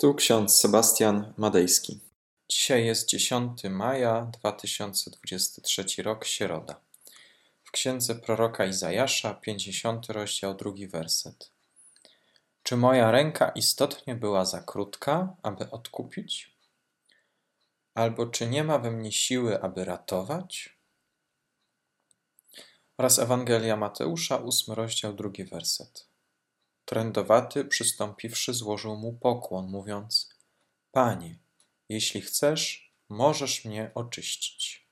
Tu ksiądz Sebastian Madejski. Dzisiaj jest 10 maja 2023 rok, środa. W księdze proroka Izajasza, 50 rozdział, drugi werset. Czy moja ręka istotnie była za krótka, aby odkupić? Albo czy nie ma we mnie siły, aby ratować? Oraz Ewangelia Mateusza, 8 rozdział, drugi werset. Trędowaty, przystąpiwszy, złożył mu pokłon, mówiąc: Panie, jeśli chcesz, możesz mnie oczyścić.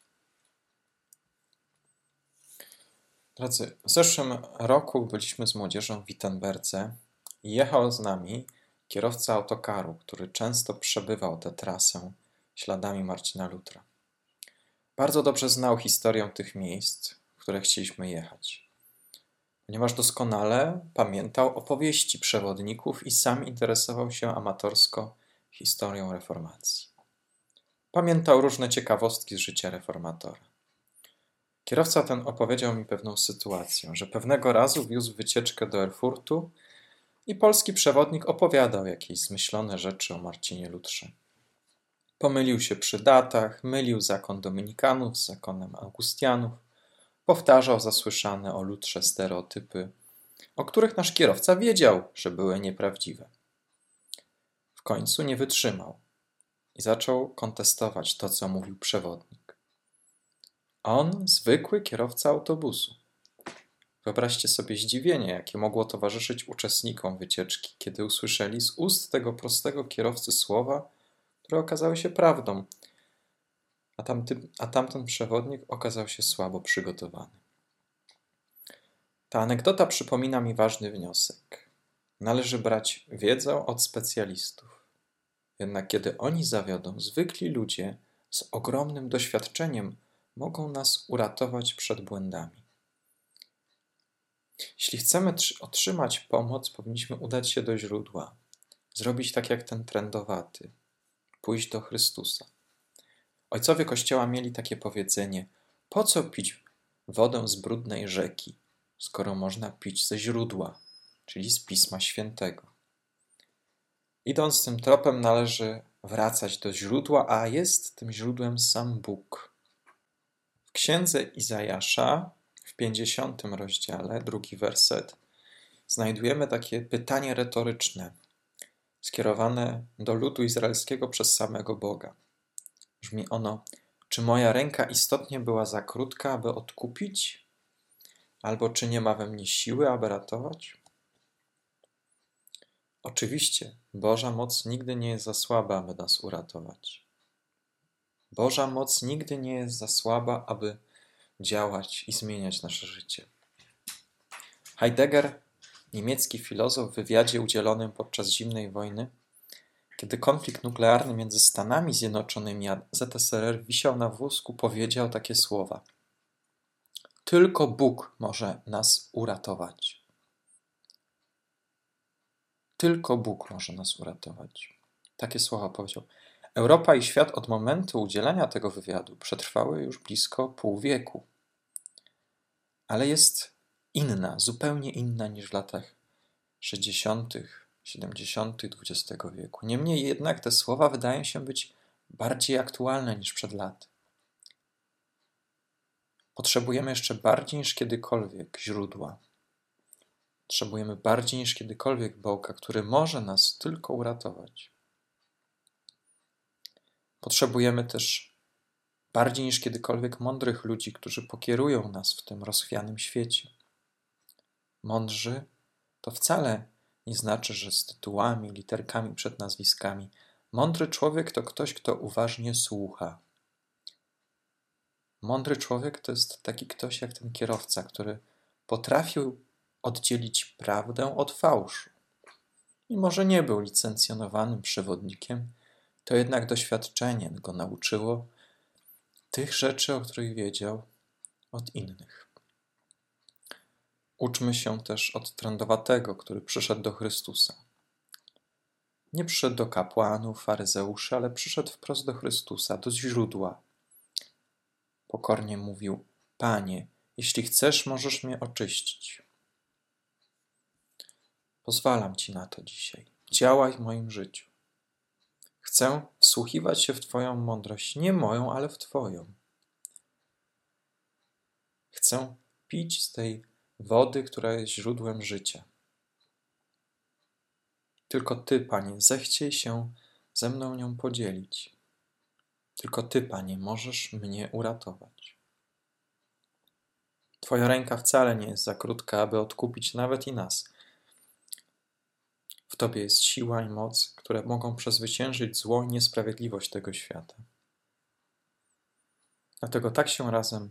Drodzy, w zeszłym roku byliśmy z młodzieżą w Wittenberdze i jechał z nami kierowca autokaru, który często przebywał tę trasę śladami Marcina Lutra. Bardzo dobrze znał historię tych miejsc, w które chcieliśmy jechać ponieważ doskonale pamiętał opowieści przewodników i sam interesował się amatorsko historią reformacji. Pamiętał różne ciekawostki z życia reformatora. Kierowca ten opowiedział mi pewną sytuację, że pewnego razu wiózł wycieczkę do Erfurtu i polski przewodnik opowiadał jakieś zmyślone rzeczy o Marcinie Lutrze. Pomylił się przy datach, mylił zakon dominikanów z zakonem augustianów, Powtarzał zasłyszane o lutrze stereotypy, o których nasz kierowca wiedział, że były nieprawdziwe. W końcu nie wytrzymał i zaczął kontestować to, co mówił przewodnik. On, zwykły kierowca autobusu. Wyobraźcie sobie zdziwienie, jakie mogło towarzyszyć uczestnikom wycieczki, kiedy usłyszeli z ust tego prostego kierowcy słowa, które okazały się prawdą, a, tamty, a tamten przewodnik okazał się słabo przygotowany. Ta anegdota przypomina mi ważny wniosek. Należy brać wiedzę od specjalistów. Jednak kiedy oni zawiodą, zwykli ludzie z ogromnym doświadczeniem mogą nas uratować przed błędami. Jeśli chcemy otrzymać pomoc, powinniśmy udać się do źródła, zrobić tak jak ten trendowaty, pójść do Chrystusa. Ojcowie Kościoła mieli takie powiedzenie: Po co pić wodę z brudnej rzeki, skoro można pić ze źródła, czyli z Pisma Świętego? Idąc tym tropem, należy wracać do źródła, a jest tym źródłem sam Bóg. W księdze Izajasza, w 50 rozdziale, drugi werset, znajdujemy takie pytanie retoryczne, skierowane do ludu izraelskiego przez samego Boga. Brzmi ono: Czy moja ręka istotnie była za krótka, aby odkupić? Albo czy nie ma we mnie siły, aby ratować? Oczywiście, Boża moc nigdy nie jest za słaba, aby nas uratować. Boża moc nigdy nie jest za słaba, aby działać i zmieniać nasze życie. Heidegger, niemiecki filozof w wywiadzie udzielonym podczas zimnej wojny, kiedy konflikt nuklearny między Stanami Zjednoczonymi a ZSRR wisiał na wózku, powiedział takie słowa: Tylko Bóg może nas uratować. Tylko Bóg może nas uratować. Takie słowa powiedział. Europa i świat od momentu udzielenia tego wywiadu przetrwały już blisko pół wieku. Ale jest inna, zupełnie inna niż w latach 60., 70. XX wieku. Niemniej jednak te słowa wydają się być bardziej aktualne niż przed laty. Potrzebujemy jeszcze bardziej niż kiedykolwiek źródła. Potrzebujemy bardziej niż kiedykolwiek Boga, który może nas tylko uratować. Potrzebujemy też bardziej niż kiedykolwiek mądrych ludzi, którzy pokierują nas w tym rozchwianym świecie. Mądrzy to wcale nie znaczy, że z tytułami, literkami przed nazwiskami. Mądry człowiek to ktoś, kto uważnie słucha. Mądry człowiek to jest taki ktoś jak ten kierowca, który potrafił oddzielić prawdę od fałszu. I może nie był licencjonowanym przewodnikiem, to jednak doświadczenie go nauczyło tych rzeczy, o których wiedział od innych. Uczmy się też od trędowatego, który przyszedł do Chrystusa. Nie przyszedł do kapłanów, faryzeuszy, ale przyszedł wprost do Chrystusa, do źródła. Pokornie mówił: Panie, jeśli chcesz, możesz mnie oczyścić. Pozwalam Ci na to dzisiaj. Działaj w moim życiu. Chcę wsłuchiwać się w Twoją mądrość, nie moją, ale w Twoją. Chcę pić z tej wody, która jest źródłem życia. Tylko Ty, Panie, zechciej się ze mną nią podzielić. Tylko Ty, Panie, możesz mnie uratować. Twoja ręka wcale nie jest za krótka, aby odkupić nawet i nas. W Tobie jest siła i moc, które mogą przezwyciężyć zło i niesprawiedliwość tego świata. Dlatego tak się razem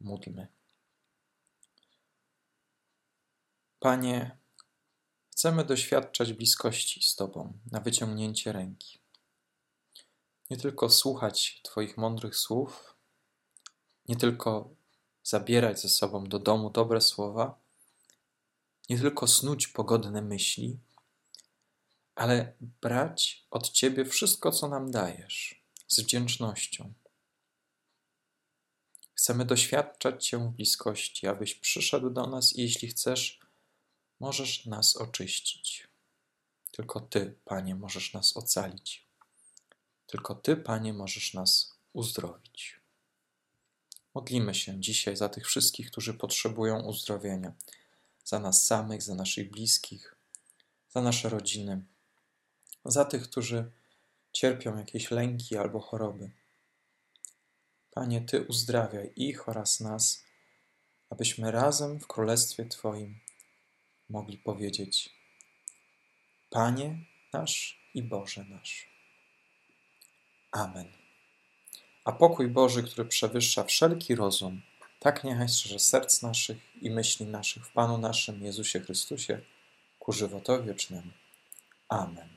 módlmy. Panie, chcemy doświadczać bliskości z Tobą na wyciągnięcie ręki. Nie tylko słuchać Twoich mądrych słów, nie tylko zabierać ze sobą do domu dobre słowa, nie tylko snuć pogodne myśli, ale brać od Ciebie wszystko, co nam dajesz, z wdzięcznością. Chcemy doświadczać Cię w bliskości, abyś przyszedł do nas i jeśli chcesz, możesz nas oczyścić. Tylko Ty, Panie, możesz nas ocalić. Tylko Ty, Panie, możesz nas uzdrowić. Modlimy się dzisiaj za tych wszystkich, którzy potrzebują uzdrowienia, za nas samych, za naszych bliskich, za nasze rodziny, za tych, którzy cierpią jakieś lęki albo choroby. Panie, Ty uzdrawiaj ich oraz nas, abyśmy razem w Królestwie Twoim mogli powiedzieć: Panie nasz i Boże nasz. Amen. A pokój Boży, który przewyższa wszelki rozum, tak niechaj strzeże serc naszych i myśli naszych w Panu naszym Jezusie Chrystusie ku żywotowi wiecznemu. Amen.